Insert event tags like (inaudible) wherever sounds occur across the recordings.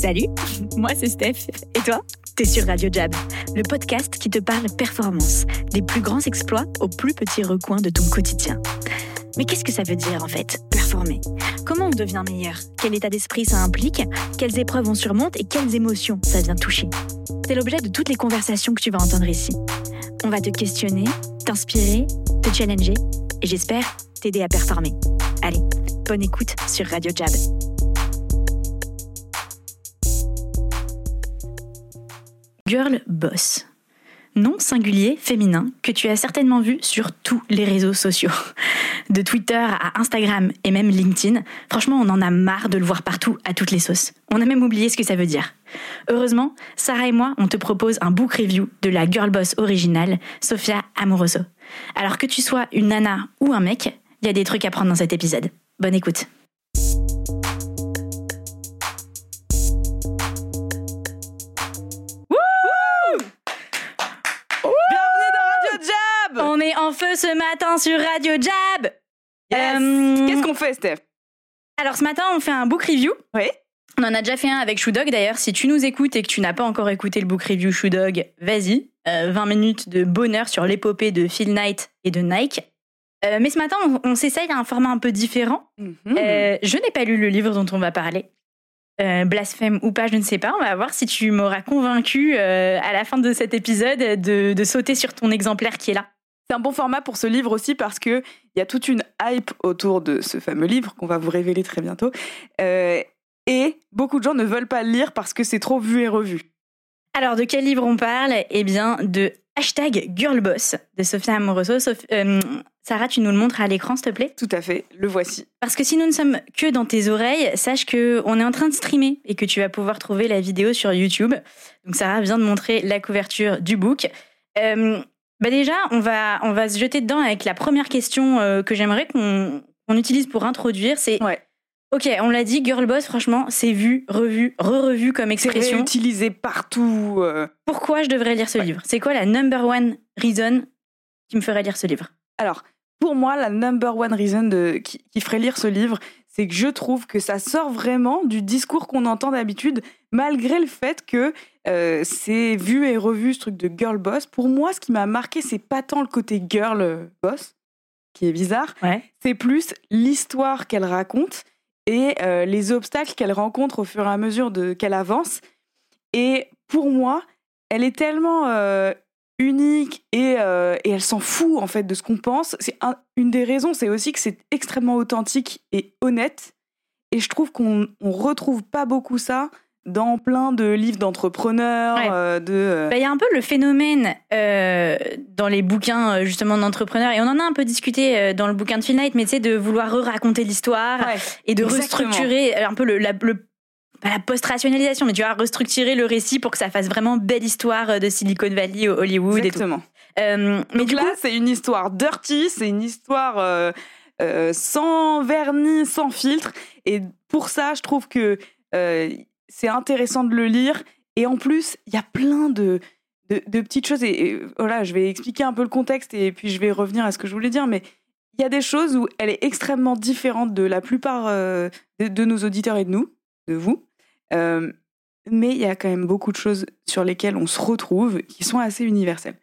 Salut, moi c'est Steph. Et toi? T'es sur Radio Jab, le podcast qui te parle performance, des plus grands exploits aux plus petits recoins de ton quotidien. Mais qu'est-ce que ça veut dire en fait, performer? Comment on devient meilleur? Quel état d'esprit ça implique? Quelles épreuves on surmonte et quelles émotions ça vient toucher? C'est l'objet de toutes les conversations que tu vas entendre ici. On va te questionner, t'inspirer, te challenger et j'espère t'aider à performer. Allez, bonne écoute sur Radio Jab. Girl Boss. Nom singulier féminin que tu as certainement vu sur tous les réseaux sociaux. (laughs) De Twitter à Instagram et même LinkedIn, franchement on en a marre de le voir partout à toutes les sauces. On a même oublié ce que ça veut dire. Heureusement, Sarah et moi, on te propose un book review de la girl boss originale, Sofia Amoroso. Alors que tu sois une nana ou un mec, il y a des trucs à prendre dans cet épisode. Bonne écoute. Ce matin sur Radio Jab. Yes. Euh, Qu'est-ce qu'on fait, Steph? Alors ce matin, on fait un book review. Oui. On en a déjà fait un avec Shoe Dog d'ailleurs. Si tu nous écoutes et que tu n'as pas encore écouté le book review Shoe Dog, vas-y. Euh, 20 minutes de bonheur sur l'épopée de Phil Knight et de Nike. Euh, mais ce matin, on, on s'essaye à un format un peu différent. Mhm. Euh, je n'ai pas lu le livre dont on va parler. Blasphème ou pas, je ne sais pas. On va voir si tu m'auras convaincu à la fin de cet épisode de, de sauter sur ton exemplaire qui est là. C'est un bon format pour ce livre aussi parce que il y a toute une hype autour de ce fameux livre qu'on va vous révéler très bientôt. Euh, et beaucoup de gens ne veulent pas le lire parce que c'est trop vu et revu. Alors, de quel livre on parle? Eh bien, de hashtag Girlboss de Sophia Amoroso. Euh, Sarah, tu nous le montres à l'écran, s'il te plaît? Tout à fait, le voici. Parce que si nous ne sommes que dans tes oreilles, sache que on est en train de streamer et que tu vas pouvoir trouver la vidéo sur YouTube. Donc, Sarah vient de montrer la couverture du book. Euh, bah déjà, on va, on va se jeter dedans avec la première question euh, que j'aimerais qu'on utilise pour introduire. C'est, Ouais. ok, on l'a dit, Girlboss, franchement, c'est vu, revu, re-revu comme C'est expression. réutilisé partout. euh. Pourquoi je devrais lire ce Ouais. livre? C'est quoi la number one reason qui me ferait lire ce livre? Alors, pour moi, la number one reason de, qui, qui ferait lire ce livre, c'est que je trouve que ça sort vraiment du discours qu'on entend d'habitude, malgré le fait que euh, c'est vu et revu ce truc de girl boss. Pour moi, ce qui m'a marqué, c'est pas tant le côté girl euh, boss, qui est bizarre, Ouais. c'est plus l'histoire qu'elle raconte et euh, les obstacles qu'elle rencontre au fur et à mesure qu'elle avance. Et pour moi, elle est tellement euh, unique et, euh, et elle s'en fout en fait de ce qu'on pense. C'est un- une des raisons, c'est aussi que c'est extrêmement authentique et honnête. Et je trouve qu'on on retrouve pas beaucoup ça dans plein de livres d'entrepreneurs, Ouais. euh, de euh, Bah, Il y a un peu le phénomène euh, dans les bouquins justement d'entrepreneurs, et on en a un peu discuté dans le bouquin de Phil Knight, mais tu sais, de vouloir raconter l'histoire ouais. et de exactement. restructurer un peu le, la, le- pas la post-rationalisation, mais tu vois, restructurer le récit pour que ça fasse vraiment belle histoire euh, de Silicon Valley, au Hollywood et tout. Exactement. Euh, mais Donc du là, coup, c'est une histoire dirty, c'est une histoire euh, euh, sans vernis, sans filtre. Et pour ça, je trouve que c'est intéressant de le lire. Et en plus, il y a plein de, de, de petites choses. Et, et voilà, je vais expliquer un peu le contexte et puis je vais revenir à ce que je voulais dire. Mais il y a des choses où elle est extrêmement différente de la plupart de, de nos auditeurs et de nous, de vous. Euh, mais il y a quand même beaucoup de choses sur lesquelles on se retrouve qui sont assez universelles.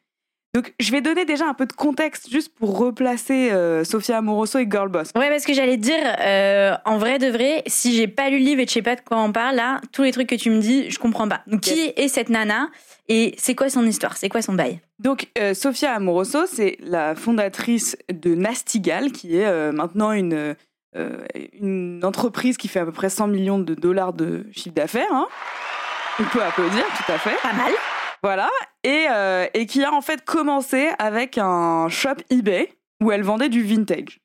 Donc, je vais donner déjà un peu de contexte juste pour replacer euh, Sophia Amoroso et Girlboss. Ouais, parce que j'allais dire, euh, en vrai de vrai, si j'ai pas lu le livre et que je sais pas de quoi on parle, là, tous les trucs que tu me dis, je comprends pas. Donc, qui est cette nana et c'est quoi son histoire? C'est quoi son bail? Donc, euh, Sophia Amoroso, c'est la fondatrice de Nastigal, qui est euh, maintenant une, une entreprise qui fait à peu près 100 millions de dollars de chiffre d'affaires. hein. On peut applaudir, tout à fait. Pas mal. Voilà. Et, euh, et qui a en fait commencé avec un shop eBay où elle vendait du vintage.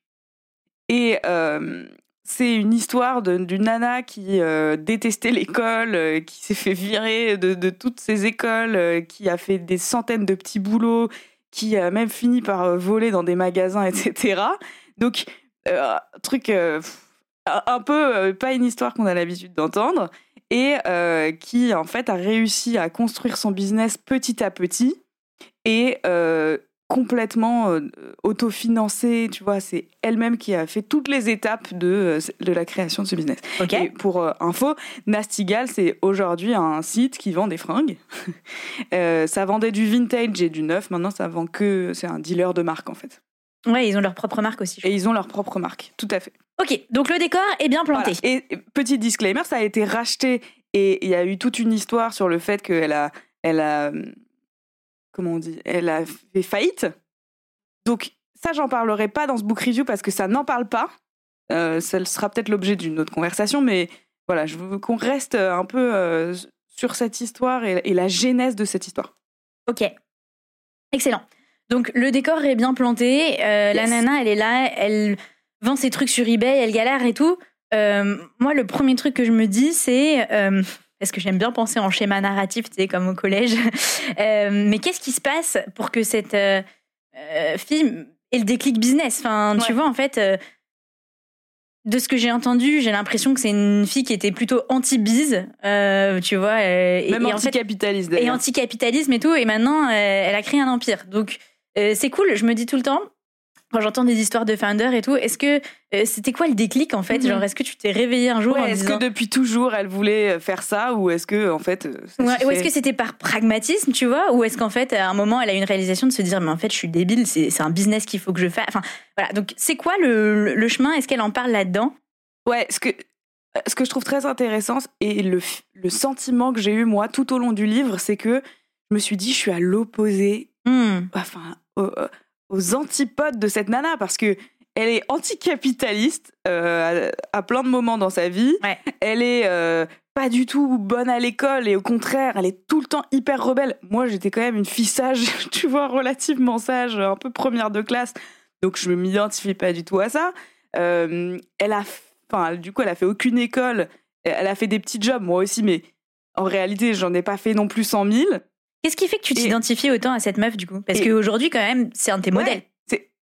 Et euh, c'est une histoire d'une nana qui euh, détestait l'école, euh, qui s'est fait virer de, de toutes ses écoles, euh, qui a fait des centaines de petits boulots, qui a même fini par euh, voler dans des magasins, etc. Donc, euh, truc euh, un peu euh, pas une histoire qu'on a l'habitude d'entendre et euh, qui en fait a réussi à construire son business petit à petit et complètement autofinancée, tu vois, c'est elle-même qui a fait toutes les étapes de, de la création de ce business. Ok. Et pour euh, info, Nastigal, c'est aujourd'hui un site qui vend des fringues. (laughs) Euh, ça vendait du vintage et du neuf, maintenant ça vend que... C'est un dealer de marque en fait. Ouais, ils ont leur propre marque aussi. Et ils ont leur propre marque, tout à fait. Ok, donc le décor est bien planté. Voilà. Et et petit disclaimer, ça a été racheté et il y a eu toute une histoire sur le fait qu'elle a, elle a, comment on dit, elle a fait faillite. Donc ça, j'en parlerai pas dans ce book review parce que ça n'en parle pas. Euh, ça sera peut-être l'objet d'une autre conversation, mais voilà, je veux qu'on reste un peu euh, sur cette histoire et, et la genèse de cette histoire. Ok. Excellent. Donc le décor est bien planté. euh, La nana, elle est là, elle vend ses trucs sur eBay, elle galère et tout. Euh, moi, le premier truc que je me dis, c'est euh, parce que j'aime bien penser en schéma narratif, tu sais, comme au collège. (laughs) Mais qu'est-ce qui se passe pour que cette fille ait le déclic business? Enfin, tu vois, en fait. de ce que j'ai entendu, j'ai l'impression que c'est une fille qui était plutôt anti-bise, tu vois. et- Même anticapitaliste et anticapitalisme et tout. Et maintenant, elle a créé un empire. Donc, euh, c'est cool. Je me dis tout le temps, quand j'entends des histoires de founder et tout, est-ce que euh, c'était quoi le déclic en fait? Mhm. Genre, est-ce que tu t'es réveillé un jour en est-ce disant. que depuis toujours elle voulait faire ça? Ou est-ce que en fait euh, ça Ouais, s'est ou est-ce que c'était par pragmatisme, tu vois? Ou est-ce qu'en fait, à un moment, elle a eu une réalisation de se dire, mais en fait, je suis débile, c'est c'est un business qu'il faut que je fasse? Enfin, voilà. Donc, c'est quoi le, le- chemin? Est-ce qu'elle en parle là-dedans? Ouais, ce que, ce que je trouve très intéressant et le, le sentiment que j'ai eu moi tout au long du livre, c'est que je me suis dit, je suis à l'opposé, Hmm. enfin, aux, aux antipodes de cette nana parce que elle est anticapitaliste euh, à, à plein de moments dans sa vie. Ouais. Elle est euh, pas du tout bonne à l'école et au contraire, elle est tout le temps hyper rebelle. Moi, j'étais quand même une fille sage, (laughs) tu vois, relativement sage, un peu première de classe. Donc, je m'identifie pas du tout à ça. Euh, elle a, enfin, du coup, elle a fait aucune école. Elle a fait des petits jobs, moi aussi, mais en réalité, j'en ai pas fait non plus 100 000. Qu'est-ce qui fait que tu t'identifies autant à cette meuf, du coup? Parce qu'aujourd'hui, quand même, c'est un de tes Ouais. modèles.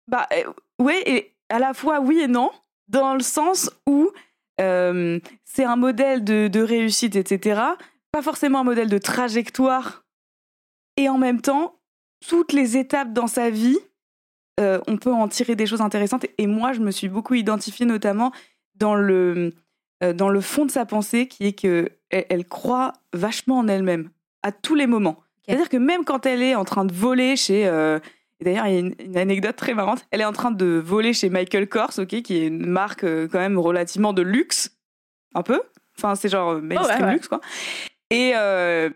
Bah euh, ouais et à la fois oui et non dans le sens où euh, c'est un modèle de, de réussite etc. Pas forcément un modèle de trajectoire et en même temps toutes les étapes dans sa vie euh, on peut en tirer des choses intéressantes et moi je me suis beaucoup identifiée notamment dans le dans le fond de sa pensée qui est que elle, elle croit vachement en elle-même à tous les moments. C'est-à-dire que même quand elle est en train de voler chez euh, D'ailleurs, il y a une, une anecdote très marrante. Elle est en train de voler chez Michael Kors, ok, qui est une marque euh, quand même relativement de luxe, un peu. Enfin, c'est genre euh, mainstream Oh, ouais. luxe, quoi. Et, euh,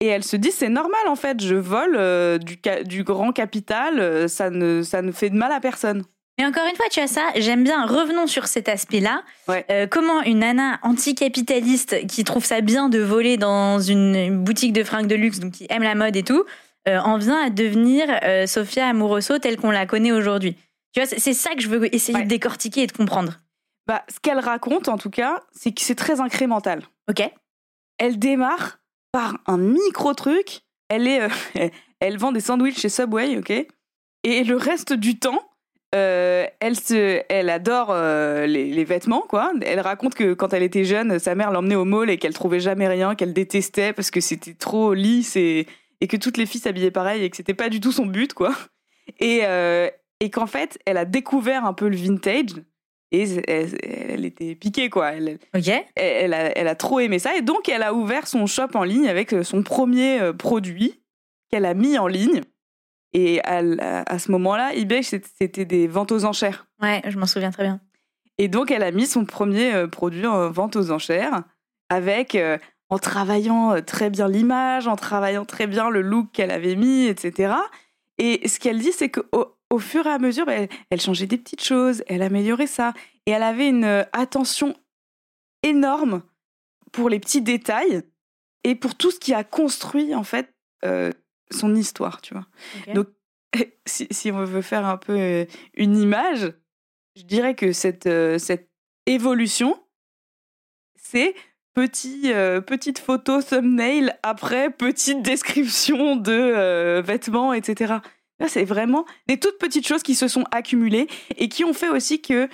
et elle se dit, c'est normal en fait, je vole euh, du, du grand capital, ça ne, ça ne fait de mal à personne. Mais encore une fois, tu as ça, j'aime bien, revenons sur cet aspect-là. Ouais. Euh, comment une nana anticapitaliste qui trouve ça bien de voler dans une, boutique de fringues de luxe, donc qui aime la mode et tout, euh, en vient à devenir euh, Sofia Amoroso telle qu'on la connaît aujourd'hui. Tu vois, c'est ça que je veux essayer Ouais. de décortiquer et de comprendre. Bah, ce qu'elle raconte, en tout cas, c'est que c'est très incrémental. Ok Elle démarre par un micro truc. Elle est, euh, (laughs) elle vend des sandwichs chez Subway, ok. Et le reste du temps, euh, elle se, elle adore euh, les, les vêtements, quoi. Elle raconte que quand elle était jeune, sa mère l'emmenait au mall et qu'elle trouvait jamais rien, qu'elle détestait parce que c'était trop lisse et, et que toutes les filles s'habillaient pareil et que c'était pas du tout son but, quoi. Et, euh, et qu'en fait, elle a découvert un peu le vintage et elle, elle était piquée, quoi. Elle, Ok elle, elle a, elle a trop aimé ça et donc elle a ouvert son shop en ligne avec son premier produit qu'elle a mis en ligne. Et à, à ce moment-là, eBay, c'était des ventes aux enchères. Ouais, je m'en souviens très bien. Et donc, elle a mis son premier euh, produit en vente aux enchères avec, euh, en travaillant euh, très bien l'image, en travaillant très bien le look qu'elle avait mis, etc. Et ce qu'elle dit, c'est qu'au au fur et à mesure, bah, elle, elle changeait des petites choses, elle améliorait ça. Et elle avait une attention énorme pour les petits détails et pour tout ce qui a construit, en fait, euh, son histoire, tu vois. Donc, (laughs) si, si on veut faire un peu euh, une image, je dirais que cette, euh, cette évolution, c'est petit, euh, petite photo thumbnail après petite (laughs) description de euh, vêtements, etc. Là, c'est vraiment des toutes petites choses qui se sont accumulées et qui ont fait aussi que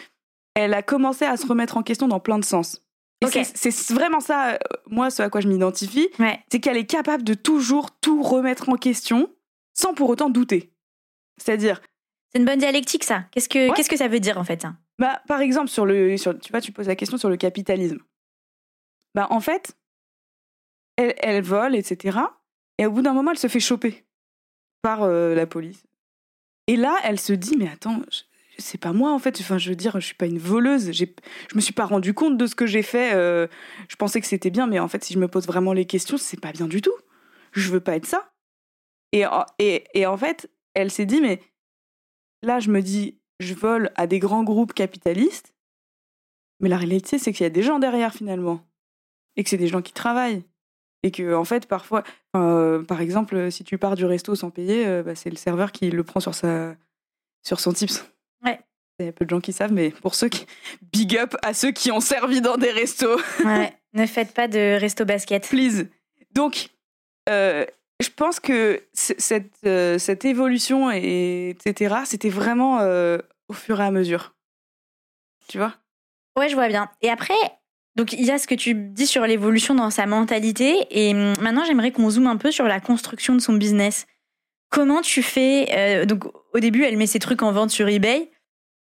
elle a commencé à se remettre en question dans plein de sens. C'est- vraiment ça, euh, moi, ce à quoi je m'identifie, Ouais. c'est qu'elle est capable de toujours tout remettre en question sans pour autant douter. C'est-à-dire, C'est une bonne dialectique, ça. Qu'est-ce que, Ouais. qu'est-ce que ça veut dire, en fait hein? Bah, par exemple, sur le, sur, tu vois, tu poses la question sur le capitalisme. Bah, en fait, elle, elle vole, etc. Et au bout d'un moment, elle se fait choper par euh, la police. Et là, elle se dit, mais attends, je- c'est pas moi en fait. Enfin, je veux dire, je suis pas une voleuse. Je me suis pas rendu compte de ce que j'ai fait. euh, je pensais que c'était bien, mais en fait, si je me pose vraiment les questions, c'est pas bien du tout. Je veux pas être ça. Et, et, et en fait, elle s'est dit, mais là, je me dis, je vole à des grands groupes capitalistes, mais la réalité, c'est qu'il y a des gens derrière finalement, et que c'est des gens qui travaillent, et que en fait, parfois, euh, par exemple, si tu pars du resto sans payer, euh, bah, c'est le serveur qui le prend sur sa, sur son tips. Il y a peu de gens qui savent, mais pour ceux qui, big up à ceux qui ont servi dans des restos. Ouais. ne faites pas de resto basket. Please. Donc, euh, je pense que cette, euh, cette évolution, et, etc., c'était vraiment euh, au fur et à mesure. Tu vois? Ouais, je vois bien. Et après, donc il y a ce que tu dis sur l'évolution dans sa mentalité. Et hum, maintenant, j'aimerais qu'on zoome un peu sur la construction de son business. Comment tu fais euh, Donc, au début, elle met ses trucs en vente sur eBay.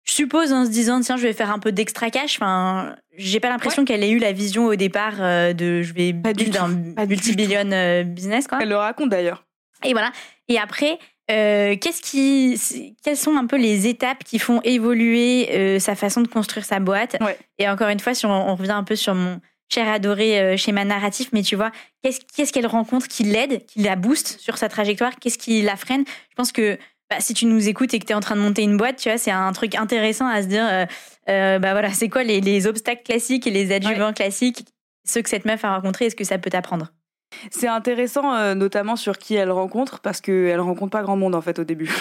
Je suppose en se disant, tiens, je vais faire un peu d'extra cash. Enfin, j'ai pas l'impression qu'elle ait eu la vision au départ euh, de je vais build un multi-billion euh, business, quoi. Elle le raconte d'ailleurs. Et voilà. Et après, euh, qu'est-ce qui, quelles sont un peu les étapes qui font évoluer sa façon de construire sa boîte? Ouais. Et encore une fois, si on, revient un peu sur mon cher adoré schéma narratif, mais tu vois, qu'est-ce qu'est-ce qu'elle rencontre qui l'aide, qui la booste sur sa trajectoire? Qu'est-ce qui la freine? Je pense que bah, si tu nous écoutes et que tu es en train de monter une boîte, tu vois, c'est un truc intéressant à se dire, euh, euh, bah voilà, c'est quoi les, les obstacles classiques et les adjuvants classiques, ceux que cette meuf a rencontrés, est-ce que ça peut t'apprendre? C'est intéressant, euh, notamment sur qui elle rencontre, parce qu'elle rencontre pas grand monde en fait au début.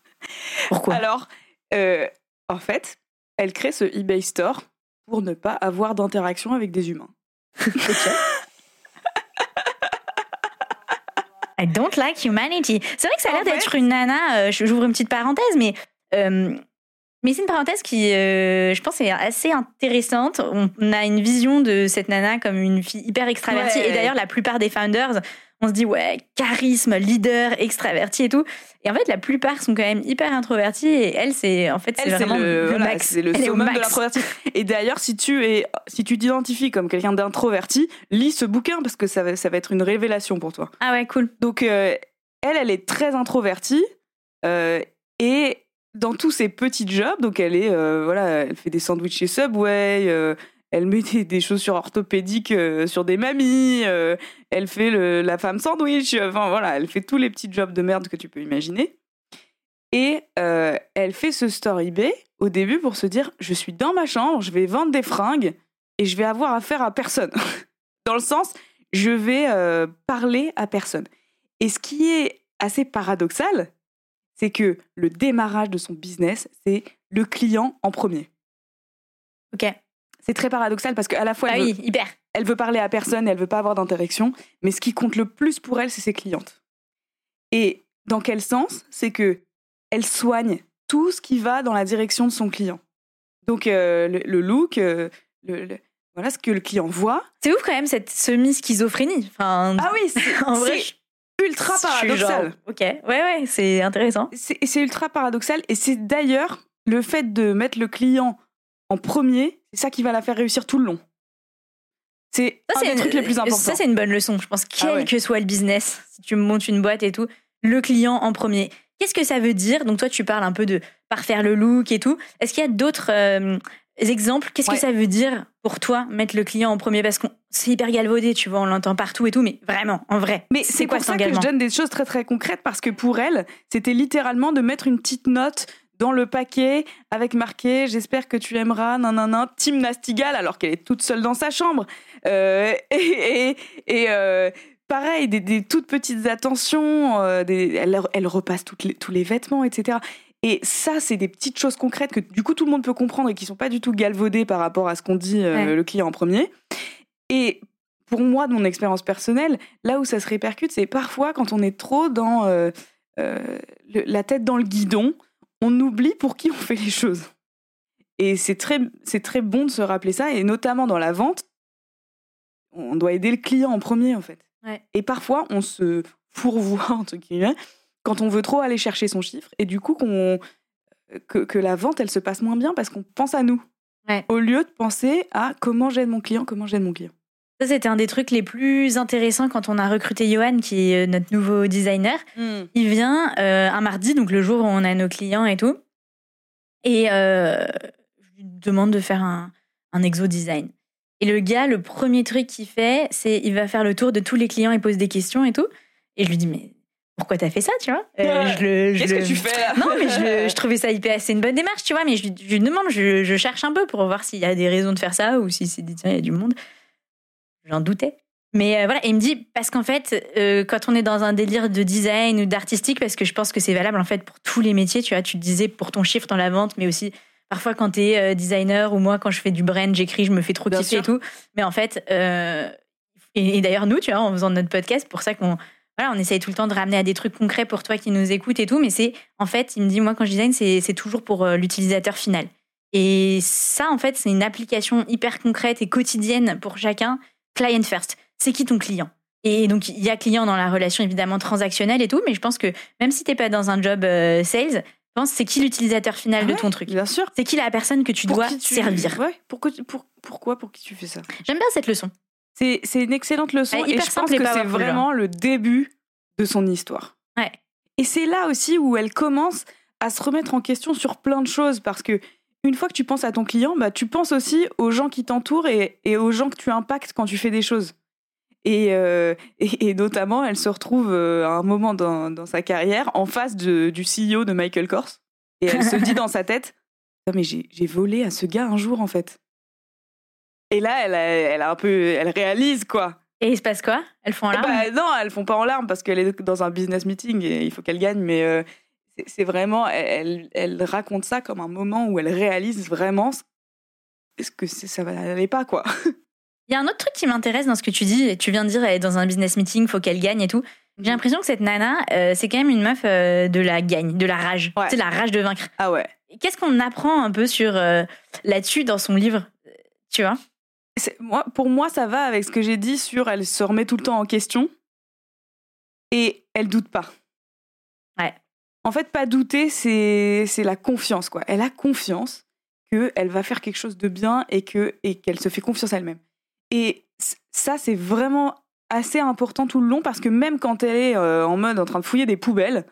(laughs) Pourquoi? Alors, en fait, elle crée ce eBay Store pour ne pas avoir d'interaction avec des humains. (laughs) I don't like humanity. C'est vrai que ça a l'air d'être une nana. euh, J'ouvre une petite parenthèse, mais euh, mais c'est une parenthèse qui, euh, je pense, est assez intéressante. On a une vision de cette nana comme une fille hyper extravertie. Ouais. Et d'ailleurs, la plupart des founders, on se dit ouais, charisme, leader, extraverti et tout. Et en fait, la plupart sont quand même hyper introvertis. Et elle, c'est en fait, c'est vraiment le, le, voilà, max. c'est le Elle summum de l'introverti. Et d'ailleurs, si tu es, si tu t'identifies comme quelqu'un d'introverti, lis ce bouquin parce que ça va, ça va être une révélation pour toi. Ah ouais, cool. Donc, euh, elle, elle est très introvertie euh, et dans tous ses petits jobs, donc elle est, euh, voilà, elle fait des sandwichs chez Subway, elle met des, des chaussures orthopédiques euh, sur des mamies, euh, elle fait le- la femme sandwich, euh, enfin voilà, elle fait tous les petits jobs de merde que tu peux imaginer. Et elle fait ce store eBay au début pour se dire, je suis dans ma chambre, je vais vendre des fringues et je vais avoir affaire à personne. (laughs) dans le sens, je vais parler à personne. Et ce qui est assez paradoxal, c'est que le démarrage de son business, c'est le client en premier. Ok. C'est très paradoxal parce qu'à la fois, Ah elle, oui, veut, hyper. elle veut parler à personne, elle veut pas avoir d'interaction, mais ce qui compte le plus pour elle, c'est ses clientes. Et dans quel sens? C'est que elle soigne tout ce qui va dans la direction de son client. Donc euh, le, le look, euh, le- le- voilà ce que le client voit. C'est ouf quand même cette semi-schizophrénie. Enfin, Ah oui, c'est (laughs) en vrai, c'est ultra genre, paradoxal. ok, ouais, ouais, c'est intéressant. C'est c'est ultra paradoxal et c'est d'ailleurs le fait de mettre le client en premier, c'est ça qui va la faire réussir tout le long. C'est Ça, un des une- trucs les plus importants. Ça, c'est une bonne leçon. Je pense, quel Ah ouais. que soit le business, si tu montes une boîte et tout, le client en premier. Qu'est-ce que ça veut dire? Donc, toi, tu parles un peu de parfaire le look et tout. Est-ce qu'il y a d'autres euh, exemples? Qu'est-ce Ouais. que ça veut dire pour toi, mettre le client en premier? Parce que c'est hyper galvaudé, tu vois, on l'entend partout et tout, mais vraiment, en vrai. Mais c'est quoi pour ça que je donne des choses très très concrètes parce que pour elle, c'était littéralement de mettre une petite note dans le paquet avec marqué j'espère que tu aimeras nanana Tim Nastigal alors qu'elle est toute seule dans sa chambre. Euh, et et, et, euh, pareil des, des toutes petites attentions euh, des, elle, elle repasse toutes les- tous les vêtements etc et ça c'est des petites choses concrètes que du coup tout le monde peut comprendre et qui sont pas du tout galvaudées par rapport à ce qu'on dit euh, Ouais. le client en premier. Et pour moi, de mon expérience personnelle, là où ça se répercute, c'est parfois quand on est trop dans euh, le- la tête dans le guidon, on oublie pour qui on fait les choses. Et c'est très, c'est très bon de se rappeler ça, et notamment dans la vente, on doit aider le client en premier, en fait. Ouais. Et parfois, on se fourvoie, entre guillemets, quand on veut trop aller chercher son chiffre et du coup qu'on que, que la vente elle se passe moins bien parce qu'on pense à nous Ouais. au lieu de penser à comment j'aide mon client, comment j'aide mon client. Ça, c'était un des trucs les plus intéressants quand on a recruté Johan, qui est euh, notre nouveau designer. Il vient euh, un mardi, donc le jour où on a nos clients et tout. Et euh, je lui demande de faire un, un exo design. Et le gars, le premier truc qu'il fait, c'est il va faire le tour de tous les clients, il pose des questions et tout. Et je lui dis, mais pourquoi t'as fait ça, tu vois? Euh, Qu'est-ce le- que tu fais là? Non, mais je, le- (laughs) je trouvais ça hyper. C'est une bonne démarche, tu vois. Mais je, lui- je lui demande, je, je cherche un peu pour voir s'il y a des raisons de faire ça ou si c'est tiens, il y a du monde. J'en doutais. Mais euh, voilà, et il me dit, parce qu'en fait, euh, quand on est dans un délire de design ou d'artistique, parce que je pense que c'est valable en fait pour tous les métiers, tu vois, tu disais pour ton chiffre dans la vente, mais aussi parfois quand tu es designer ou moi quand je fais du brand, j'écris, je me fais trop Bien kiffer et tout. Mais en fait, euh, et, et d'ailleurs nous, tu vois, en faisant notre podcast, pour ça qu'on voilà, on essaye tout le temps de ramener à des trucs concrets pour toi qui nous écoutes et tout, mais c'est en fait, il me dit moi quand je design, c'est c'est toujours pour euh, l'utilisateur final. Et ça, en fait, c'est une application hyper concrète et quotidienne pour chacun. Client first. C'est qui ton client? Et donc, il y a client dans la relation évidemment transactionnelle et tout, mais je pense que même si t'es pas dans un job euh, sales, je pense c'est qui l'utilisateur final de Ouais, ton truc? Bien sûr. C'est qui la personne que tu Pour dois tu- servir? Ouais, pourquoi, pour, pourquoi, pour qui tu fais ça? J'aime bien cette leçon. C'est c'est une excellente leçon Ouais, et je pense que c'est powerful, vraiment le début de son histoire. Ouais. Et c'est là aussi où elle commence à se remettre en question sur plein de choses parce que une fois que tu penses à ton client, bah, tu penses aussi aux gens qui t'entourent et, et aux gens que tu impactes quand tu fais des choses. Et, euh, et, et notamment, elle se retrouve euh, à un moment dans, dans sa carrière en face de- du CEO de Michael Kors. Et elle se dit dans sa tête Non, mais j'ai volé à ce gars un jour, en fait. Et là, elle a, elle a un peu. Elle réalise, quoi. Et il se passe quoi? Elles font en larmes bah, non, elles font pas en larmes parce qu'elle est dans un business meeting et il faut qu'elle gagne. Mais euh, c'est- vraiment, elle, elle raconte ça comme un moment où elle réalise vraiment ce que ça n'allait pas, quoi. (laughs) Il y a un autre truc qui m'intéresse dans ce que tu dis. Tu viens de dire, elle est dans un business meeting, faut qu'elle gagne et tout. J'ai l'impression que cette nana, euh, c'est quand même une meuf euh, de la gagne, de la rage. Ouais. C'est la rage de vaincre. Ah ouais. Qu'est-ce qu'on apprend un peu sur euh, là-dessus dans son livre Tu vois? Moi, pour moi, ça va avec ce que j'ai dit sur elle se remet tout le temps en question et elle doute pas. Ouais. En fait, pas douter, c'est la confiance, quoi. Elle a confiance qu'elle va faire quelque chose de bien et que et qu'elle se fait confiance elle-même. Et ça, c'est vraiment assez important tout le long parce que même quand elle est euh, en mode en train de fouiller des poubelles,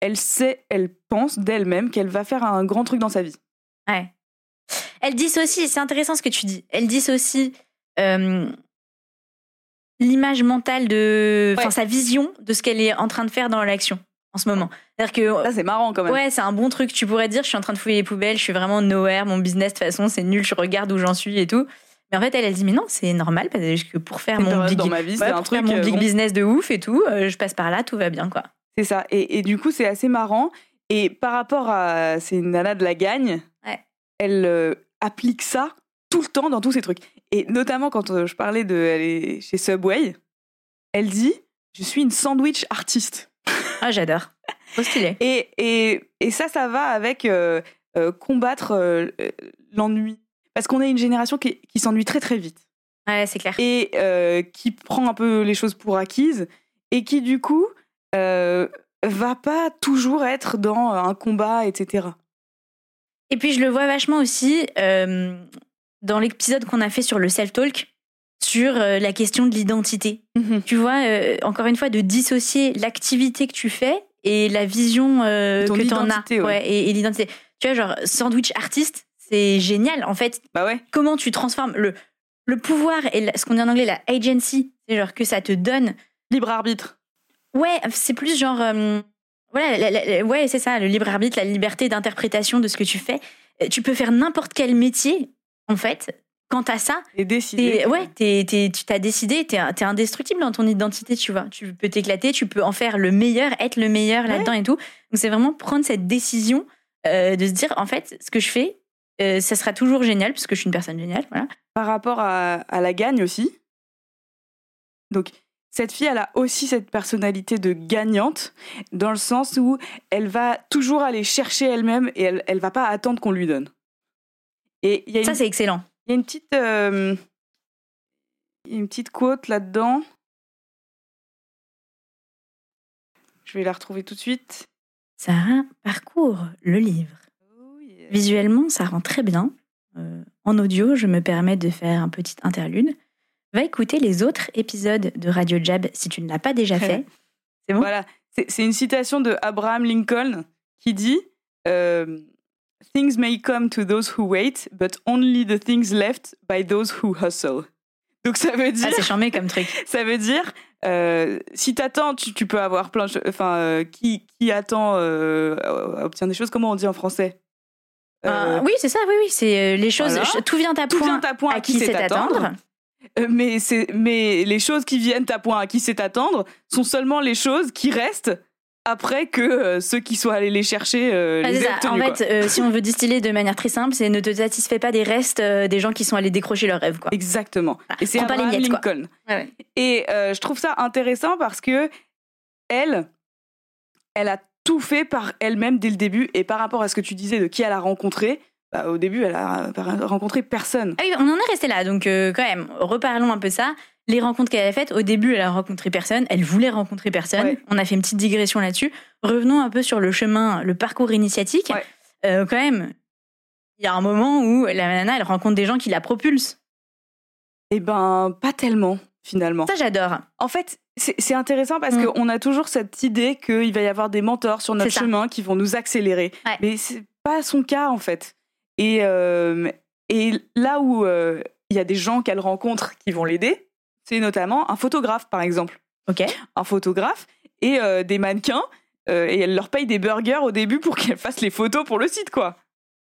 elle sait, elle pense d'elle-même qu'elle va faire un grand truc dans sa vie. Ouais. Elle dissocie, c'est intéressant ce que tu dis. Elle dissocie euh, l'image mentale de. Enfin, Ouais. sa vision de ce qu'elle est en train de faire dans l'action en ce moment. C'est-à-dire que. Ça, c'est marrant quand même. Ouais, c'est un bon truc. Tu pourrais dire, je suis en train de fouiller les poubelles, je suis vraiment nowhere, mon business, de toute façon, c'est nul, je regarde où j'en suis et tout. Mais en fait, elle, elle dit, mais non, c'est normal, parce que pour faire C'est une mon big, dans ma vie, ouais, c'est un pour truc. faire mon euh, big bon. business de ouf et tout, euh, je passe par là, tout va bien, quoi. C'est ça. Et, et du coup, c'est assez marrant. Et par rapport à ces nanas de la gagne, Ouais. elle euh, applique ça tout le temps dans tous ses trucs. Et notamment quand je parlais de elle est chez Subway, elle dit Je suis une sandwich artiste. Ah, j'adore. Trop stylé. (laughs) Et, et, et ça, ça va avec euh, euh, combattre euh, l'ennui. Parce qu'on est une génération qui, qui s'ennuie très très vite. Ouais, c'est clair. et qui prend un peu les choses pour acquises et qui du coup va pas toujours être dans un combat, etc. Et puis je le vois vachement aussi dans l'épisode qu'on a fait sur le self-talk, sur euh, la question de l'identité. Tu vois, euh, encore une fois, de dissocier l'activité que tu fais et la vision euh, que tu en as. identité, ouais. et, et l'identité. Tu vois, genre, sandwich artiste, c'est génial. En fait, Bah ouais. comment tu transformes le, le pouvoir et la- ce qu'on dit en anglais, la agency, c'est genre que ça te donne. Libre arbitre. Ouais, c'est plus genre. euh, voilà, la- la- la- ouais, c'est ça, le libre arbitre, la liberté d'interprétation de ce que tu fais. Tu peux faire n'importe quel métier, en fait. Quant à ça. T'es- ouais, tu t'as décidé, t'es es indestructible dans ton identité, tu vois. Tu peux t'éclater, tu peux en faire le meilleur, être le meilleur là-dedans et tout. Donc c'est vraiment prendre cette décision euh, de se dire, en fait, ce que je fais, euh, ça sera toujours génial, parce que je suis une personne géniale, voilà. Par rapport à, à la gagne aussi. Donc, cette fille, elle a aussi cette personnalité de gagnante, dans le sens où elle va toujours aller chercher elle-même et elle, elle va pas attendre qu'on lui donne. Et il y a une Ça, c'est excellent. Il y a une petite, euh, une petite quote là-dedans. Je vais la retrouver tout de suite. Sarah parcourt le livre. Oh, yeah. Visuellement, ça rend très bien. Euh, en audio, je me permets de faire un petit interlude. Va écouter les autres épisodes de Radio Jab si tu ne l'as pas déjà fait. C'est (laughs) bon Voilà, c'est c'est une citation de Abraham Lincoln qui dit euh, Things may come to those who wait, but only the things left by those who hustle. Donc ça veut dire, Ah, c'est charmé comme truc. (laughs) ça veut dire, euh, si t'attends, tu, tu peux avoir plein de choses. Enfin, euh, qui, qui attend euh, obtient des choses. Comment on dit en français? Euh, Ah, oui, c'est ça, oui, oui. C'est euh, les choses. voilà. Tout vient à Tout point. vient à point à qui c'est attendre. Euh, mais, mais les choses qui viennent à point à qui c'est attendre sont seulement les choses qui restent après que euh, ceux qui sont allés les chercher euh, Ah, les aient ça. En obtenus. fait, euh, si on veut distiller de manière très simple, c'est ne te satisfais pas des restes euh, des gens qui sont allés décrocher leur rêve, quoi. Exactement. Et c'est Abraham miettes, quoi. Lincoln. Et je trouve ça intéressant parce que elle, elle a tout fait par elle-même dès le début. Et par rapport à ce que tu disais de qui elle a rencontré, bah, au début, elle a rencontré personne. Ah oui, on en est resté là, donc euh, quand même, reparlons un peu ça. Les rencontres qu'elle a faites, au début, elle a rencontré personne, elle voulait rencontrer personne. Ouais. On a fait une petite digression là-dessus. Revenons un peu sur le chemin, le parcours initiatique. Ouais. Euh, quand même, il y a un moment où la nana, elle rencontre des gens qui la propulsent. Eh ben, pas tellement, finalement. Ça, j'adore. En fait, c'est intéressant parce Mm. qu'on a toujours cette idée qu'il va y avoir des mentors sur notre chemin qui vont nous accélérer. Ouais. Mais c'est pas son cas, en fait. Et, euh, et là où euh, il y a des gens qu'elle rencontre qui vont l'aider, c'est notamment un photographe, par exemple. Ok. Un photographe et euh, des mannequins. et elle leur paye des burgers au début pour qu'elle fasse les photos pour le site, quoi.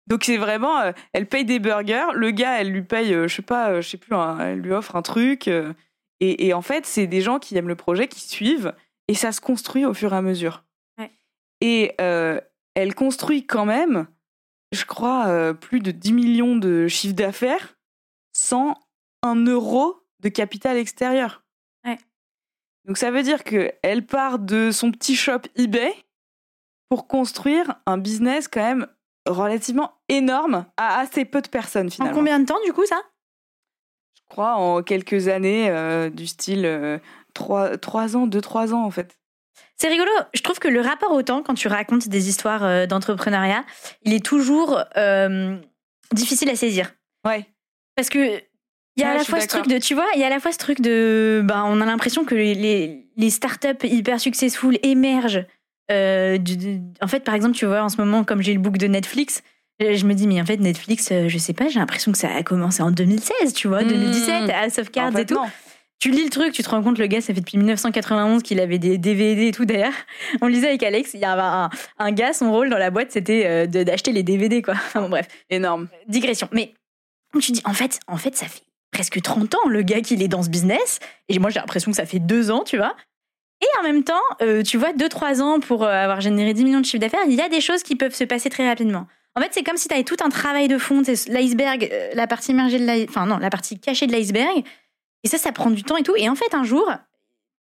Donc c'est vraiment, euh, elle paye des burgers, le gars, elle lui paye, euh, je sais pas, euh, je sais plus, un- elle lui offre un truc. et, et en fait, c'est des gens qui aiment le projet, qui suivent, et ça se construit au fur et à mesure. Ouais. Et elle construit quand même, je crois, euh, plus de 10 millions de chiffre d'affaires sans un euro de capital extérieur. Ouais. Donc ça veut dire qu'elle part de son petit shop eBay pour construire un business quand même relativement énorme à assez peu de personnes En finalement. combien de temps, du coup, ça? Je crois en quelques années euh, du style 3, trois ans, 2-3 ans en fait. C'est rigolo. Je trouve que le rapport au temps, quand tu racontes des histoires euh, d'entrepreneuriat, il est toujours euh, difficile à saisir. Ouais. Parce que il y a à la fois ce truc de, tu vois, il y a à la fois ce truc de, ben, on a l'impression que les, les, les startups hyper successful émergent. euh, du- du- en fait, par exemple, tu vois, en ce moment, comme j'ai le book de Netflix, je me dis, mais en fait, Netflix, je sais pas, j'ai l'impression que ça a commencé en 2016, tu vois, Mmh. 2017, House of Cards En fait, et tout. non. Tu lis le truc, tu te rends compte, le gars, ça fait depuis 1991 qu'il avait des DVD et tout. D'ailleurs, (laughs) on lisait avec Alex, il y avait un, un gars, son rôle dans la boîte, c'était euh, d'acheter les DVD, quoi. (laughs) Enfin bon, bref, Énorme. digression. Mais tu dis, en fait, en fait, ça fait presque 30 ans, le gars, qu'il est dans ce business. Et moi, j'ai l'impression que ça fait deux ans, tu vois. Et en même temps, euh, tu vois, 2-3 ans pour euh, avoir généré 10 millions de chiffre d'affaires, il y a des choses qui peuvent se passer très rapidement. En fait, c'est comme si tu avais tout un travail de fond, sais, l'iceberg, euh, la partie immergée de l'iceberg, enfin non, la partie cachée de l'iceberg. Et ça, ça prend du temps et tout. Et en fait, un jour,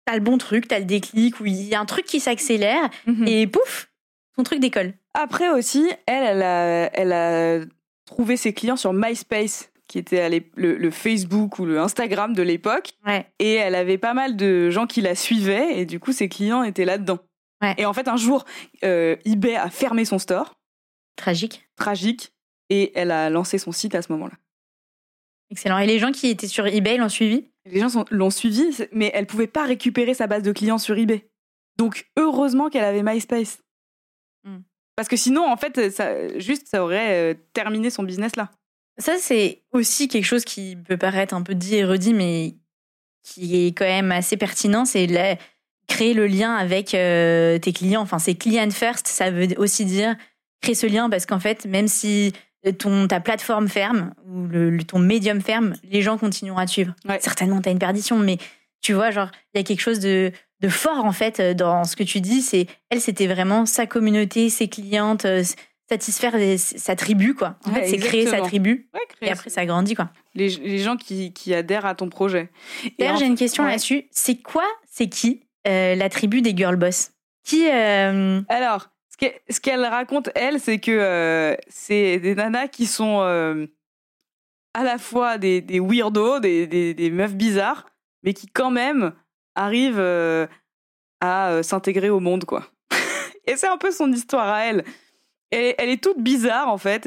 t'as le bon truc, t'as le déclic, où il y a un truc qui s'accélère, Mhm. et pouf, ton truc décolle. Après aussi, elle, elle a, elle a trouvé ses clients sur MySpace, qui était le Facebook ou le Instagram de l'époque. Ouais. Et elle avait pas mal de gens qui la suivaient, et du coup, ses clients étaient là-dedans. Ouais. Et en fait, un jour, euh, eBay a fermé son store, Tragique. tragique, et elle a lancé son site à ce moment-là. Excellent. Et les gens qui étaient sur eBay l'ont suivi? Les gens l'ont suivi, mais elle pouvait pas récupérer sa base de clients sur eBay. Donc, heureusement qu'elle avait MySpace. Hmm. Parce que sinon, en fait, ça, juste, ça aurait euh, terminé son business là. Ça, c'est aussi quelque chose qui peut paraître un peu dit et redit, mais qui est quand même assez pertinent. C'est la- créer le lien avec euh, tes clients. Enfin, c'est client first. Ça veut aussi dire créer ce lien parce qu'en fait, même si ton, ta plateforme ferme ou le, ton médium ferme, les gens continueront à te suivre. Ouais. Certainement, tu as une perdition, mais tu vois, genre, il y a quelque chose de, de fort en fait dans ce que tu dis. C'est elle, c'était vraiment sa communauté, ses clientes, euh, satisfaire sa tribu, quoi. En Ouais, fait, c'est créer sa tribu. Ouais, Et après, ça grandit, quoi. les, les gens qui, qui adhèrent à ton projet. Et D'ailleurs, j'ai une question là-dessus. C'est quoi, c'est qui euh, la tribu des girl boss? Qui euh, Alors, ce qu'elle raconte, elle, c'est que euh, c'est des nanas qui sont euh, à la fois des, weirdos, des, meufs bizarres, mais qui quand même arrivent euh, à s'intégrer au monde, quoi. (laughs) et c'est un peu son histoire à elle. Elle, est toute bizarre, en fait.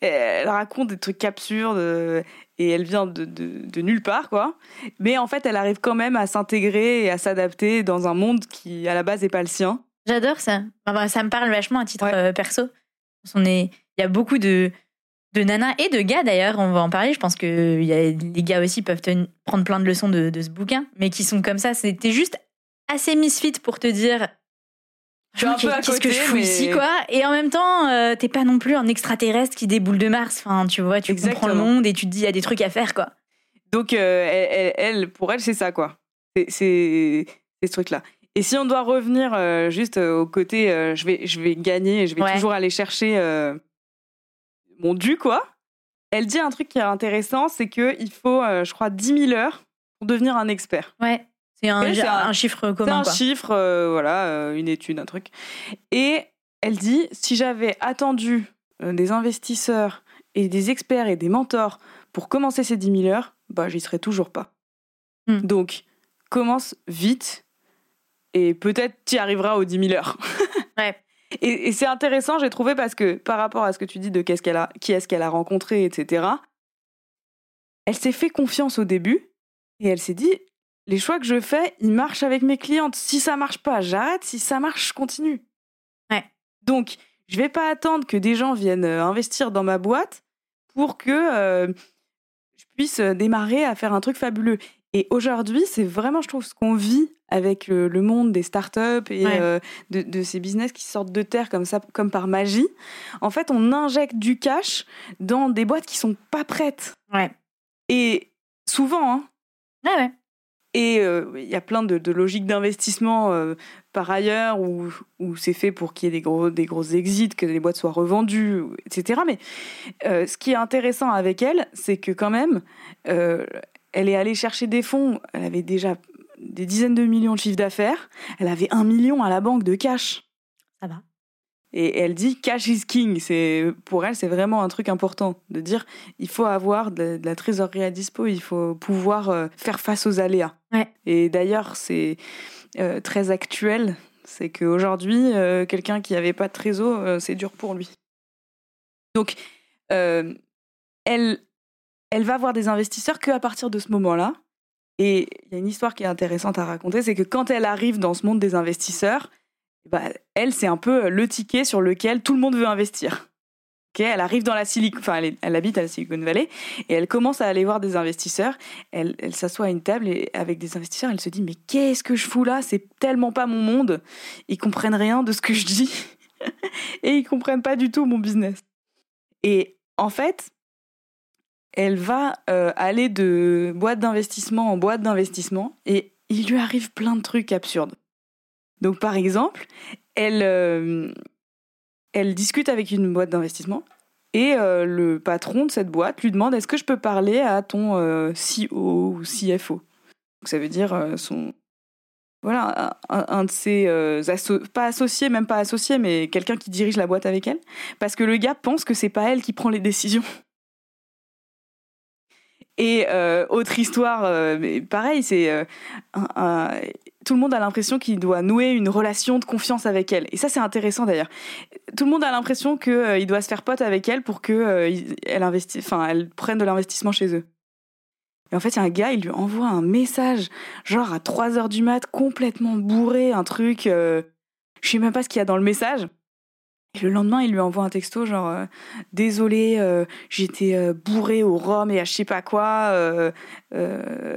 Elle, raconte des trucs absurdes et elle vient de, de, nulle part, quoi. Mais en fait, elle arrive quand même à s'intégrer et à s'adapter dans un monde qui, à la base, n'est pas le sien. J'adore ça. Enfin, ça me parle vachement à titre ouais. euh, perso. On est, il y a beaucoup de de nanas et de gars d'ailleurs, on va en parler. Je pense que y a, les gars aussi peuvent prendre plein de leçons de, de, ce bouquin, mais qui sont comme ça. C'était juste assez misfit pour te dire. Je suis un peu à Qu'est-ce que je fous mais- ici, quoi? Et en même temps, euh, t'es pas non plus un extraterrestre qui déboule de Mars. Enfin, tu vois, tu comprends le monde et tu te dis, il y a des trucs à faire, quoi. Donc, euh, elle, pour elle, c'est ça, quoi. C'est ce truc-là. Et si on doit revenir euh, juste euh, au côté, euh, je, vais, je vais gagner, et je vais Ouais. toujours aller chercher euh, mon dû, quoi. Elle dit un truc qui est intéressant, c'est qu'il faut, je crois, 10 000 heures pour devenir un expert. Ouais. C'est un, chiffre C'est commun, un chiffre, voilà, une étude, un truc. Et elle dit, si j'avais attendu des investisseurs et des experts et des mentors pour commencer ces 10 000 heures, bah, j'y serais toujours pas. Hmm. Donc, commence vite et peut-être tu y arriveras aux 10 000 heures. (laughs) Ouais. Et, et c'est intéressant, j'ai trouvé, parce que par rapport à ce que tu dis de qu'est-ce qu'elle a, qui est-ce qu'elle a rencontré, etc., elle s'est fait confiance au début et elle s'est dit les choix que je fais, ils marchent avec mes clientes. Si ça marche pas, j'arrête. Si ça marche, je continue. Ouais. Donc, je vais pas attendre que des gens viennent euh, investir dans ma boîte pour que euh, je puisse euh, démarrer à faire un truc fabuleux. Et aujourd'hui, c'est vraiment, je trouve, ce qu'on vit avec le, le monde des startups et Ouais. euh, de, de ces business qui sortent de terre comme ça, comme par magie. En fait, on injecte du cash dans des boîtes qui sont pas prêtes. Ouais. Et souvent, hein, Ouais, ouais. et euh, il y a plein de, de logiques d'investissement euh, par ailleurs où, où c'est fait pour qu'il y ait des gros, des gros exits, que les boîtes soient revendues, etc. Mais euh, ce qui est intéressant avec elle, c'est que quand même, elle est allée chercher des fonds. Elle avait déjà des dizaines de millions de chiffres d'affaires. Elle avait un million à la banque de cash. Ça va. Et elle dit cash is king. C'est pour elle, c'est vraiment un truc important de dire il faut avoir de la, de la trésorerie à dispo, il faut pouvoir euh, faire face aux aléas. Ouais. Et d'ailleurs, c'est euh, très actuel. C'est qu'aujourd'hui, euh, quelqu'un qui n'avait pas de trésor, c'est dur pour lui. Donc, elle, elle va voir des investisseurs que à partir de ce moment-là. Et il y a une histoire qui est intéressante à raconter, c'est que quand elle arrive dans ce monde des investisseurs, bah, elle, c'est un peu le ticket sur lequel tout le monde veut investir. Ok, elle arrive dans la Silicon, enfin, elle habite à la Silicon Valley et elle commence à aller voir des investisseurs. Elle, elle s'assoit à une table et avec des investisseurs, elle se dit mais qu'est-ce que je fous là? C'est tellement pas mon monde. Ils comprennent rien de ce que je dis (laughs) et ils comprennent pas du tout mon business. Et en fait, elle va euh, aller de boîte d'investissement en boîte d'investissement et il lui arrive plein de trucs absurdes. Donc par exemple, elle, euh, discute avec une boîte d'investissement et euh, le patron de cette boîte lui demande est-ce que je peux parler à ton CEO ou CFO ça veut dire son voilà un, de ses asso- pas associés même pas associés mais quelqu'un qui dirige la boîte avec elle parce que le gars pense que c'est pas elle qui prend les décisions. Et euh, autre histoire, euh, pareil, c'est euh, un- un- tout le monde a l'impression qu'il doit nouer une relation de confiance avec elle. Et ça, c'est intéressant d'ailleurs. Tout le monde a l'impression qu'il il doit se faire pote avec elle pour que euh, elle investi- elle prenne de l'investissement chez eux. Et en fait, il y a un gars, il lui envoie un message, genre à 3 heures du mat, complètement bourré, un truc. euh, je sais même pas ce qu'il y a dans le message. Le lendemain, il lui envoie un texto genre euh, désolé, euh, j'étais euh, bourré au rhum et à je sais pas quoi, euh,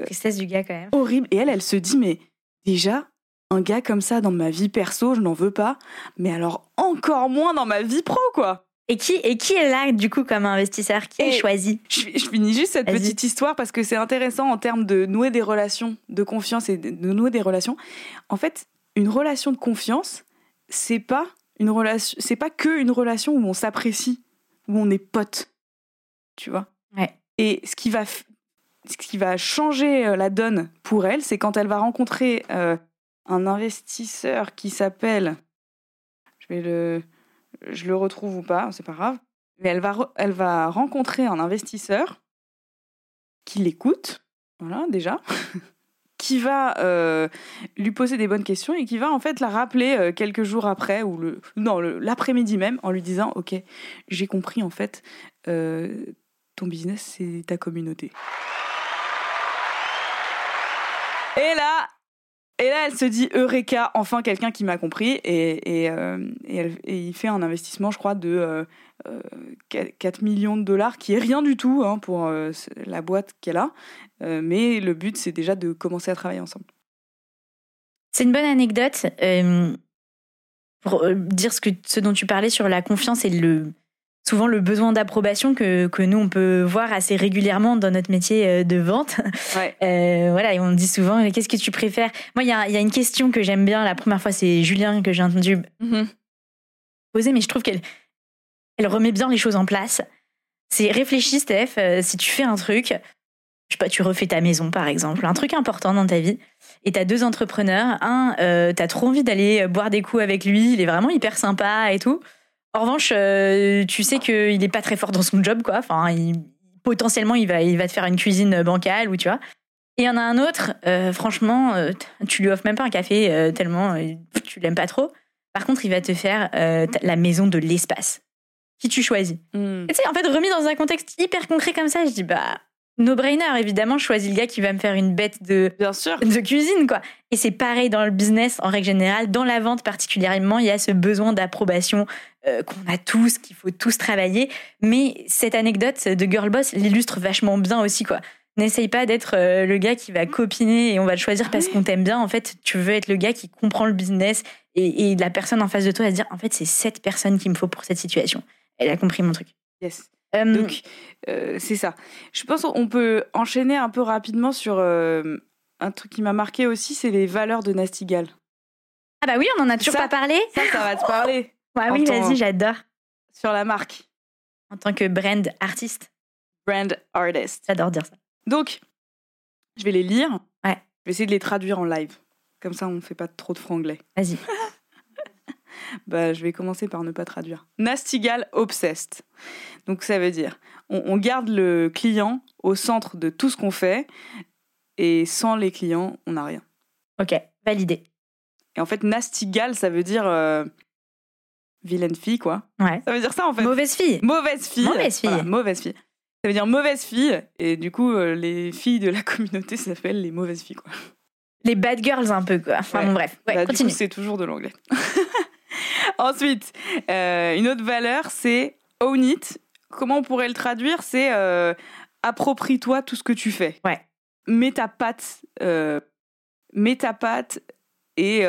Tristesse du gars, quand même. horrible. Et elle, elle se dit mais déjà un gars comme ça dans ma vie perso, je n'en veux pas, mais alors encore moins dans ma vie pro quoi. Et qui, et qui est là, du coup, comme investisseur? Qui est choisi? Je, je finis juste cette petite histoire parce que c'est intéressant en termes de nouer des relations de confiance et de nouer des relations. En fait, une relation de confiance, c'est pas une relation, c'est pas que une relation où on s'apprécie, où on est potes, tu vois. Ouais. Et ce qui va, f- ce qui va changer euh, la donne pour elle, c'est quand elle va rencontrer euh, un investisseur qui s'appelle, je vais le, je le retrouve ou pas, c'est pas grave. Mais elle va, re- elle va rencontrer un investisseur qui l'écoute, voilà déjà, (laughs) qui va euh, lui poser des bonnes questions et qui va en fait la rappeler euh, quelques jours après ou le non l'après-midi même en lui disant ok j'ai compris en fait euh, ton business c'est ta communauté. Et là et là elle se dit Eureka enfin quelqu'un qui m'a compris et, et, il fait un investissement je crois de 4 millions de dollars qui est rien du tout hein, pour la boîte qu'elle a mais le but, c'est déjà de commencer à travailler ensemble. C'est une bonne anecdote. Euh, pour euh, dire ce, que, ce dont tu parlais sur la confiance et le, souvent le besoin d'approbation que, que, nous, on peut voir assez régulièrement dans notre métier de vente. (laughs) voilà, et on dit souvent, qu'est-ce que tu préfères? Moi, il y a, y a, une question que j'aime bien. La première fois, c'est Julien que j'ai entendu mm-hmm. poser, mais je trouve qu'elle elle remet bien les choses en place. C'est réfléchis, Steph, si tu fais un truc, je sais pas, tu refais ta maison par exemple, un truc important dans ta vie, et t'as deux entrepreneurs. Un, euh, t'as trop envie d'aller boire des coups avec lui, il est vraiment hyper sympa et tout. En revanche, euh, tu sais qu'il est pas très fort dans son job, quoi. Enfin, potentiellement, il va, il va te faire une cuisine bancale ou tu vois. Et il y en a un autre, euh, franchement, tu lui offres même pas un café tellement tu l'aimes pas trop. Par contre, il va te faire la maison de l'espace. Qui tu choisis hmm. Tu sais, en fait, remis dans un contexte hyper concret comme ça, je dis bah no-brainer, évidemment, je choisis le gars qui va me faire une bête de, Bien sûr. de cuisine, quoi. Et c'est pareil dans le business en règle générale, dans la vente particulièrement, il y a ce besoin d'approbation euh, qu'on a tous, qu'il faut tous travailler. Mais cette anecdote de Girl Boss l'illustre vachement bien aussi, quoi. N'essaye pas d'être euh, le gars qui va copiner et on va le choisir parce qu'on t'aime bien. En fait, tu veux être le gars qui comprend le business et, et la personne en face de toi va se dire, en fait, c'est cette personne qu'il me faut pour cette situation. Elle a compris mon truc. Yes. Donc, euh, c'est ça. Je pense qu'on peut enchaîner un peu rapidement sur euh, un truc qui m'a marqué aussi, c'est les valeurs de Nastigal. Ah bah oui, on en a toujours pas parlé. Ça, ça va te parler. ouais, (laughs) oui, vas-y, j'adore. Sur la marque. En tant que brand artiste. Brand artist. J'adore dire ça. Donc, je vais les lire. Ouais. Je vais essayer de les traduire en live. Comme ça, on ne fait pas trop de franglais. Vas-y. Bah, je vais commencer par ne pas traduire. Nastigal obsessed. Donc ça veut dire, on, garde le client au centre de tout ce qu'on fait, et sans les clients, on n'a rien. Ok, validé. Et en fait, Nastigal, ça veut dire euh, vilaine fille, quoi. Ouais. Ça veut dire ça, en fait. Mauvaise fille. Mauvaise fille. Mauvaise fille. mauvaise fille. Ça veut dire mauvaise fille, et du coup, euh, les filles de la (laughs) communauté s'appellent les mauvaises filles, quoi. Les bad girls, un peu, quoi. Enfin, bon, bref. Ouais, bah, continue. c'est toujours de l'anglais. (laughs) (laughs) Ensuite, euh, une autre valeur, c'est own it. Comment on pourrait le traduire? C'est euh, approprie-toi tout ce que tu fais. Ouais. Mets ta patte, euh, mets ta patte et,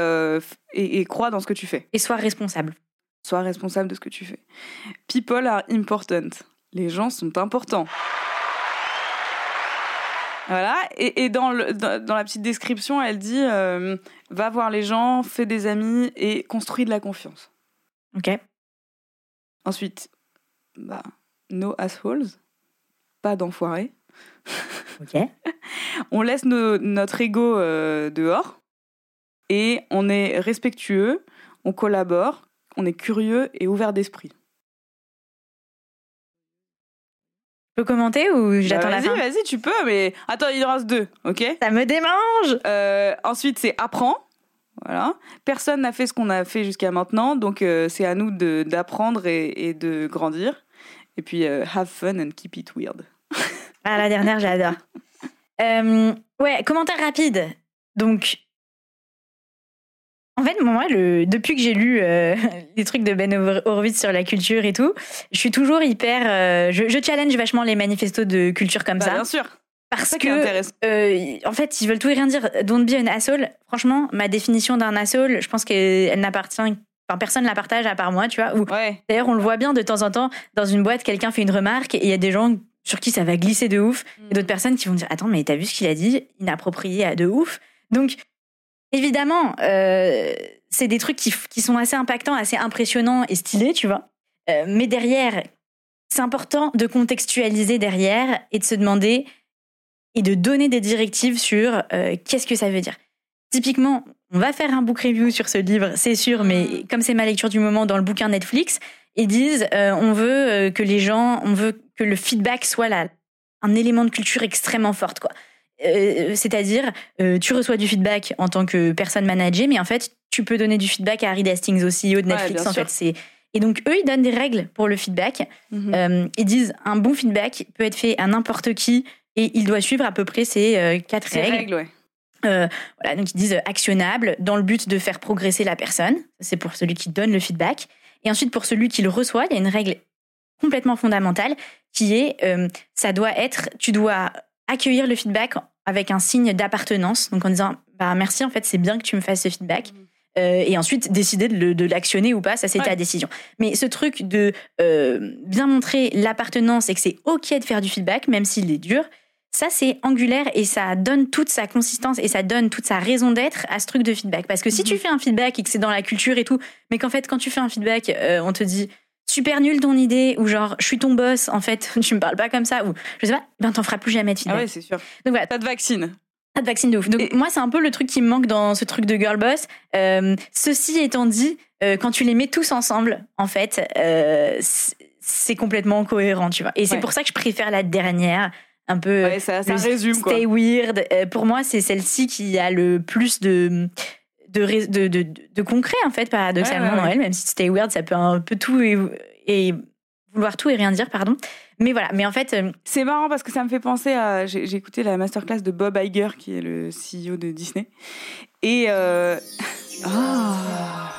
et, crois dans ce que tu fais. Et sois responsable. Sois responsable de ce que tu fais. People are important. Les gens sont importants. Voilà, et, et dans, le, dans, la petite description, elle dit va voir les gens, fais des amis et construis de la confiance. Ok. Ensuite, bah, no assholes, pas d'enfoirés. Ok. (laughs) on laisse notre ego euh, dehors et on est respectueux, on collabore, on est curieux et ouvert d'esprit. Je peux commenter ou j'attends bah, la fin? Vas-y, vas-y, tu peux, mais attends, il en reste deux, ok? Ça me démange euh, Ensuite, c'est apprends. Voilà. Personne n'a fait ce qu'on a fait jusqu'à maintenant, donc euh, c'est à nous d'apprendre et, de grandir. Et puis, euh, have fun and keep it weird. ah, la dernière, j'adore. (laughs) Euh, ouais, commentaire rapide. Donc, en fait, moi, le, depuis que j'ai lu (laughs) les trucs de Ben Horowitz sur la culture et tout, je suis toujours hyper. Je, challenge vachement les manifestos de culture comme bah, ça. Bien sûr. Parce que, euh, en fait, ils veulent tout et rien dire. Don't be an asshole. Franchement, ma définition d'un asshole, je pense qu'elle n'appartient. Enfin, personne ne la partage à part moi, tu vois. D'ailleurs, on le voit bien de temps en temps dans une boîte, quelqu'un fait une remarque et il y a des gens sur qui ça va glisser de ouf et mm. d'autres personnes qui vont dire Attends, mais t'as vu ce qu'il a dit? Inapproprié à de ouf. Donc, évidemment, euh, c'est des trucs qui, qui, sont assez impactants, assez impressionnants et stylés, tu vois. Euh, mais derrière, c'est important de contextualiser derrière et de se demander et de donner des directives sur euh, qu'est-ce que ça veut dire. Typiquement, on va faire un book review sur ce livre, c'est sûr, mais mm. comme c'est ma lecture du moment dans le bouquin Netflix, ils disent euh, on veut euh, que les gens, on veut que le feedback soit là, un élément de culture extrêmement forte, quoi. euh, c'est-à-dire, euh, tu reçois du feedback en tant que personne managée, mais en fait, tu peux donner du feedback à Harry Hastings, au CEO de Netflix. en fait, c'est et donc eux, ils donnent des règles pour le feedback. Mhm. Euh, ils disent un bon feedback peut être fait à n'importe qui et il doit suivre à peu près ces euh, quatre Ces règles. règles, ouais. Euh, voilà, donc ils disent euh, actionnable dans le but de faire progresser la personne. C'est pour celui qui donne le feedback. Et ensuite, pour celui qui le reçoit, il y a une règle complètement fondamentale qui est euh, ça doit être, tu dois accueillir le feedback avec un signe d'appartenance. Donc en disant bah merci, en fait, c'est bien que tu me fasses ce feedback. Mhm. Euh, et ensuite décider de, l'actionner ou pas, ça c'est Ouais. ta décision. Mais ce truc de bien montrer l'appartenance et que c'est ok de faire du feedback, même s'il est dur, ça c'est angulaire et ça donne toute sa consistance et ça donne toute sa raison d'être à ce truc de feedback. Parce que si Mhm. tu fais un feedback et que c'est dans la culture et tout, mais qu'en fait quand tu fais un feedback, euh, on te dit super nul ton idée ou genre je suis ton boss, en fait (laughs) tu me parles pas comme ça ou je sais pas, ben t'en feras plus jamais de Ah feedback. ouais, c'est sûr. Donc voilà, Pas de vaccine. pas de vaccine de ouf. Donc Et- moi, c'est un peu le truc qui me manque dans ce truc de girl boss. Euh, ceci étant dit, euh, quand tu les mets tous ensemble, en fait, c'est- complètement cohérent, tu vois. Et c'est pour ça que je préfère la dernière, un peu Ouais, ça, résume, quoi. stay weird. Euh, pour moi, c'est celle-ci qui a le plus de de, de, de, de concret, en fait, paradoxalement, Ouais, ouais, dans elle, même si stay weird, ça peut un peu tout et, et vouloir tout et rien dire, pardon. Mais voilà, mais en fait, euh, C'est marrant parce que ça me fait penser à. J'ai écouté la masterclass de Bob Iger, qui est le CEO de Disney. Et. euh, (laughs) ah.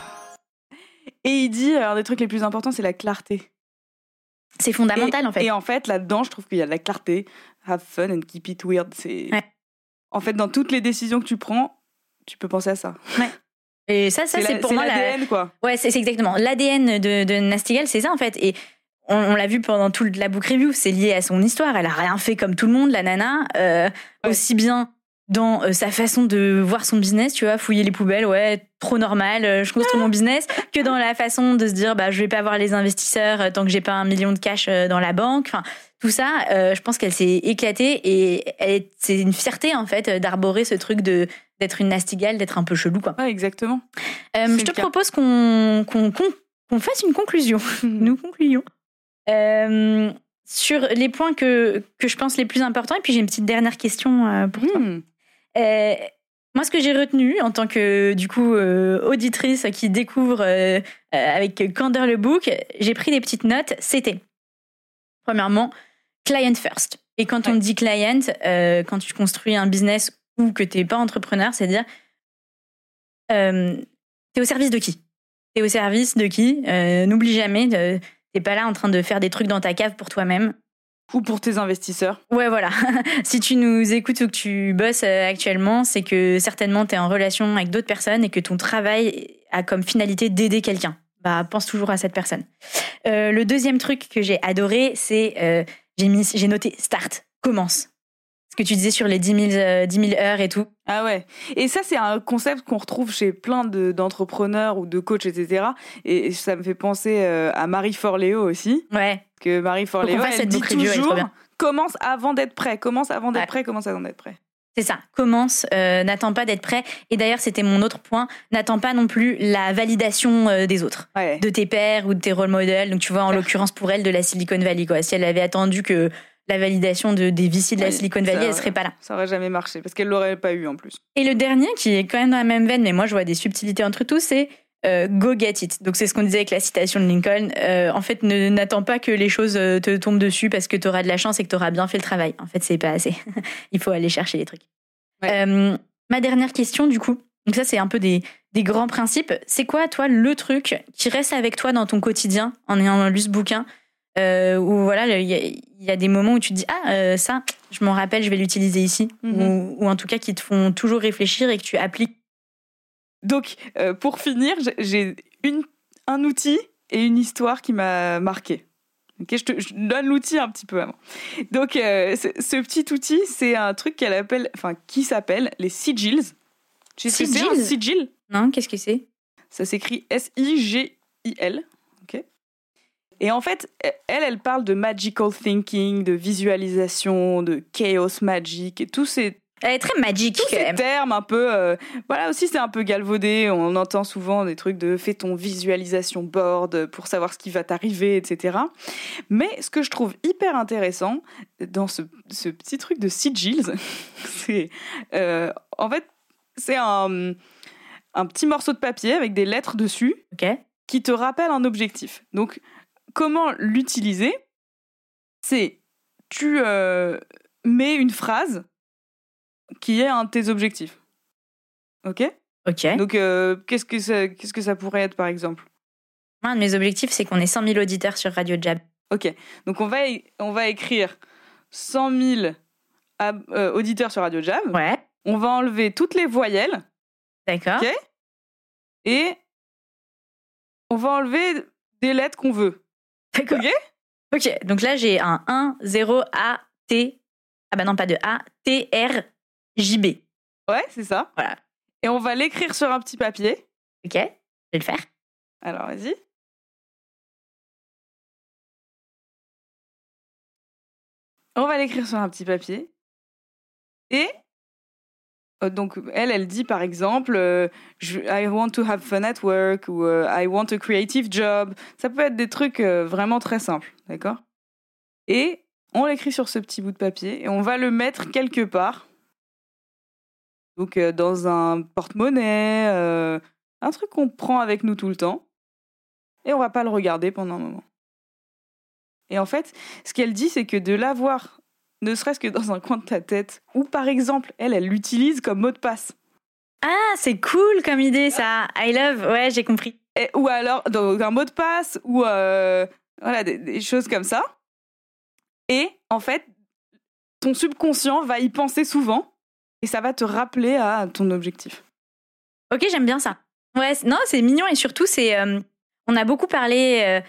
Et il dit un des trucs les plus importants, c'est la clarté. c'est fondamental, et, en fait. Et en fait, là-dedans, je trouve qu'il y a de la clarté. Have fun and keep it weird. C'est. Ouais. En fait, dans toutes les décisions que tu prends, tu peux penser à ça. Et ça, ça c'est pour moi la, l'ADN, quoi. Ouais, c'est exactement. L'ADN de, de Nastigal, c'est ça en fait. Et on, on l'a vu pendant toute la book review, c'est lié à son histoire. Elle a rien fait comme tout le monde, la nana. Euh, Ouais. Aussi bien dans euh, sa façon de voir son business, tu vois, fouiller les poubelles, ouais, trop normal, euh, je construis mon business, que dans la façon de se dire, bah, je vais pas voir les investisseurs euh, tant que j'ai pas un million de cash dans la banque. Enfin, tout ça, euh, je pense qu'elle s'est éclatée et elle c'est une fierté en fait d'arborer ce truc de d'être une Nastigale, d'être un peu chelou quoi. Ouais, exactement. Euh, je te cas. propose qu'on qu'on qu'on- qu'on fasse une conclusion. (laughs) Nous concluons. Euh, sur les points que, que je pense les plus importants. Et puis j'ai une petite dernière question pour toi. Hmm. Euh, moi, ce que j'ai retenu en tant que du coup euh, auditrice qui découvre euh, avec Candor le book, j'ai pris des petites notes. C'était premièrement client first. Et quand on dit client, quand tu construis un business ou que tu n'es pas entrepreneur, c'est-à-dire tu es au service de qui? Tu es au service de qui? N'oublie jamais, tu n'es pas là en train de faire des trucs dans ta cave pour toi-même. Ou pour tes investisseurs. Ouais, voilà. (laughs) si tu nous écoutes ou que tu bosses euh, actuellement, c'est que certainement tu es en relation avec d'autres personnes et que ton travail a comme finalité d'aider quelqu'un. Bah, pense toujours à cette personne. Euh, le deuxième truc que j'ai adoré, c'est euh, j'ai noté start, commence. Ce que tu disais sur les 10 000, euh, 10 000 heures et tout. Ah ouais. Et ça, c'est un concept qu'on retrouve chez plein de- d'entrepreneurs ou de coachs, etc. Et ça me fait penser euh, à Marie Forleo aussi. Ouais. Que Marie Forleo, elle cette dit elle toujours commence avant d'être prêt, commence avant d'être Ouais. prêt, commence avant d'être prêt. C'est ça, commence, euh, n'attends pas d'être prêt. Et d'ailleurs, c'était mon autre point, n'attends pas non plus la validation euh, des autres. Ouais. de tes pairs ou de tes role models. Donc, tu vois, en l'occurrence pour elle, de la Silicon Valley. Quoi. Si elle avait attendu que la validation de, des VC de la Silicon Valley, elle ouais. serait pas là. Ça aurait jamais marché parce qu'elle l'aurait pas eu en plus. Et le dernier, qui est quand même dans la même veine, mais moi, je vois des subtilités entre tous, c'est euh, go get it. Donc, c'est ce qu'on disait avec la citation de Lincoln. Euh, en fait, ne- n'attends pas que les choses euh, te tombent dessus parce que tu auras de la chance et que tu auras bien fait le travail. En fait, c'est pas assez. (laughs) Il faut aller chercher les trucs. Ouais. Euh, ma dernière question, du coup, donc ça, c'est un peu des, des grands principes. C'est quoi, toi, le truc qui reste avec toi dans ton quotidien en ayant lu ce bouquin Où voilà, il y, a- il y a des moments où tu te dis Ah, ça, je m'en rappelle, je vais l'utiliser ici. Mhm. ou, ou en tout cas qui te font toujours réfléchir et que tu appliques. Donc, euh, pour finir, j'ai- une, un outil et une histoire qui m'a marqué. Je te je donne l'outil un petit peu avant. Donc, euh, ce, petit outil, c'est un truc qu'elle appelle, enfin, qui s'appelle les sigils. Tu sais c'est un Sigils sigil? Non, qu'est-ce que c'est? Ça s'écrit S-I-G-I-L. Et en fait, elle, elle parle de magical thinking, de visualisation, de chaos magic et tous ces. Elle est très magique. Tous ces termes un peu euh, voilà aussi c'est un peu galvaudé. On entend souvent des trucs de fais ton visualisation board pour savoir ce qui va t'arriver etc mais ce que je trouve hyper intéressant dans ce, ce petit truc de sigils (laughs) c'est euh, en fait c'est un un petit morceau de papier avec des lettres dessus qui te rappelle un objectif. Donc, comment l'utiliser? C'est tu euh, mets une phrase qui est un de tes objectifs. Ok? Ok. Donc, euh, qu'est-ce que ça, qu'est-ce que ça pourrait être par exemple? Moi, un de mes objectifs, c'est qu'on ait 100 000 auditeurs sur Radio Jab. Ok. Donc, on va on va écrire 100 000 ab- euh, auditeurs sur Radio Jab. Ouais. On va enlever toutes les voyelles D'accord. Ok? et on va enlever des lettres qu'on veut. D'accord. Ok? Ok. Donc là, j'ai un 1, 0, A, T. Ah bah non, pas de A. T, R, J, B. Ouais, c'est ça. Voilà. Et on va l'écrire sur un petit papier. Ok. Je vais le faire. Alors, vas-y. On va l'écrire sur un petit papier. Et euh, donc, elle, elle dit par exemple euh, je- I want to have fun at work ou euh, I want a creative job. Ça peut être des trucs euh, vraiment très simples, d'accord? Et on l'écrit sur ce petit bout de papier et on va le mettre quelque part. Donc, euh, dans un porte-monnaie, euh, un truc qu'on prend avec nous tout le temps. Et on va pas le regarder pendant un moment. Et en fait, ce qu'elle dit, c'est que de l'avoir, ne serait-ce que dans un coin de ta tête, ou par exemple, elle, elle l'utilise comme mot de passe. Ah, c'est cool comme idée, ça. I love. Ouais, j'ai compris. Et- ou alors, dans un mot de passe, ou euh, voilà, des, des choses comme ça. Et en fait, ton subconscient va y penser souvent, et ça va te rappeler à ton objectif. Ok, j'aime bien ça. Ouais, non, c'est mignon et surtout, c'est. euh, on a beaucoup parlé euh,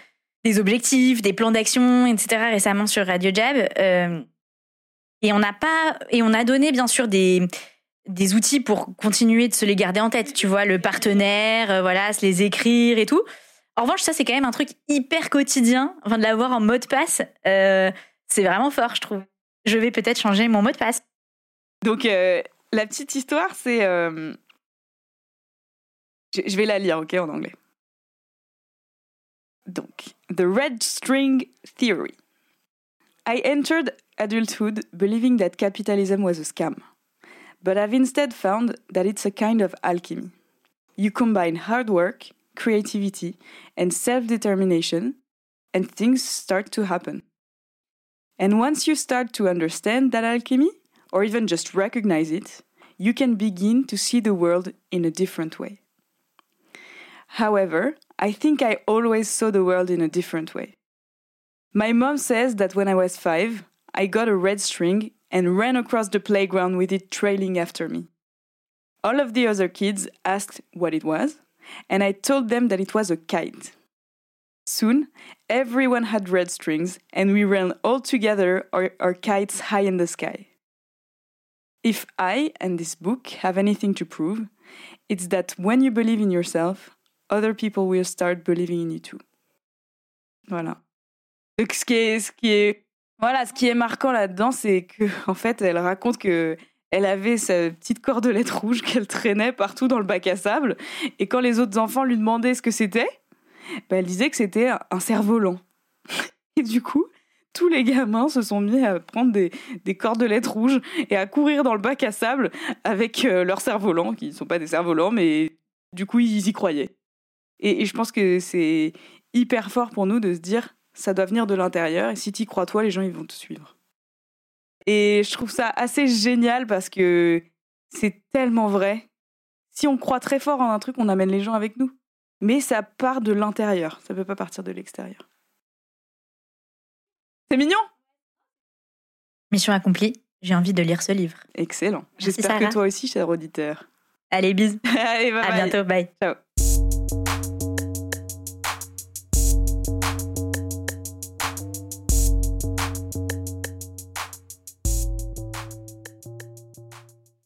des objectifs, des plans d'action, etc. récemment sur Radio Jab. euh, et on n'a pas. Et on a donné, bien sûr, des des outils pour continuer de se les garder en tête. Tu vois, le partenaire, voilà, se les écrire et tout. En revanche, ça, c'est quand même un truc hyper quotidien. Enfin, de l'avoir en mot de passe, c'est vraiment fort, je trouve. Je vais peut-être changer mon mot de passe. Donc, euh, la petite histoire, c'est. euh, Je vais la lire, ok, en anglais. Donc, The Red String Theory. I entered adulthood believing that capitalism was a scam, but I've instead found that it's a kind of alchemy. You combine hard work, creativity, and self determination, and things start to happen. And once you start to understand that alchemy, or even just recognize it, you can begin to see the world in a different way. However, I think I always saw the world in a different way. My mom says that when I was five, I got a red string and ran across the playground with it trailing after me. All of the other kids asked what it was, and I told them that it was a kite. Soon, everyone had red strings, and we ran all together our, our kites high in the sky. If I and this book have anything to prove, it's that when you believe in yourself, other people will start believing in you too. Voilà. Donc, ce qui est, ce qui est, voilà, ce qui est marquant là-dedans, c'est que, (laughs) en fait, elle raconte que elle avait sa petite cordelette (laughs) rouge qu'elle traînait partout dans le bac à sable, et quand les autres enfants lui demandaient ce que c'était, bah, elle disait que c'était un cerf-volant. (laughs) Et du coup, tous les gamins se sont mis à prendre des, cordelettes rouges et à courir dans le bac à sable avec euh, leurs cerfs-volants, qui ne sont pas des cerfs-volants, mais du coup, ils y croyaient. Et, je pense que c'est hyper fort pour nous de se dire, ça doit venir de l'intérieur, et si tu y crois toi, les gens, ils vont te suivre. Et je trouve ça assez génial parce que c'est tellement vrai. Si on croit très fort en un truc, on amène les gens avec nous. Mais ça part de l'intérieur, ça peut pas partir de l'extérieur. C'est mignon Mission accomplie. J'ai envie de lire ce livre. Excellent. J'espère que toi aussi, cher auditeur. Allez, bisous. (laughs) Allez, bye À bye. bientôt. Bye. Ciao.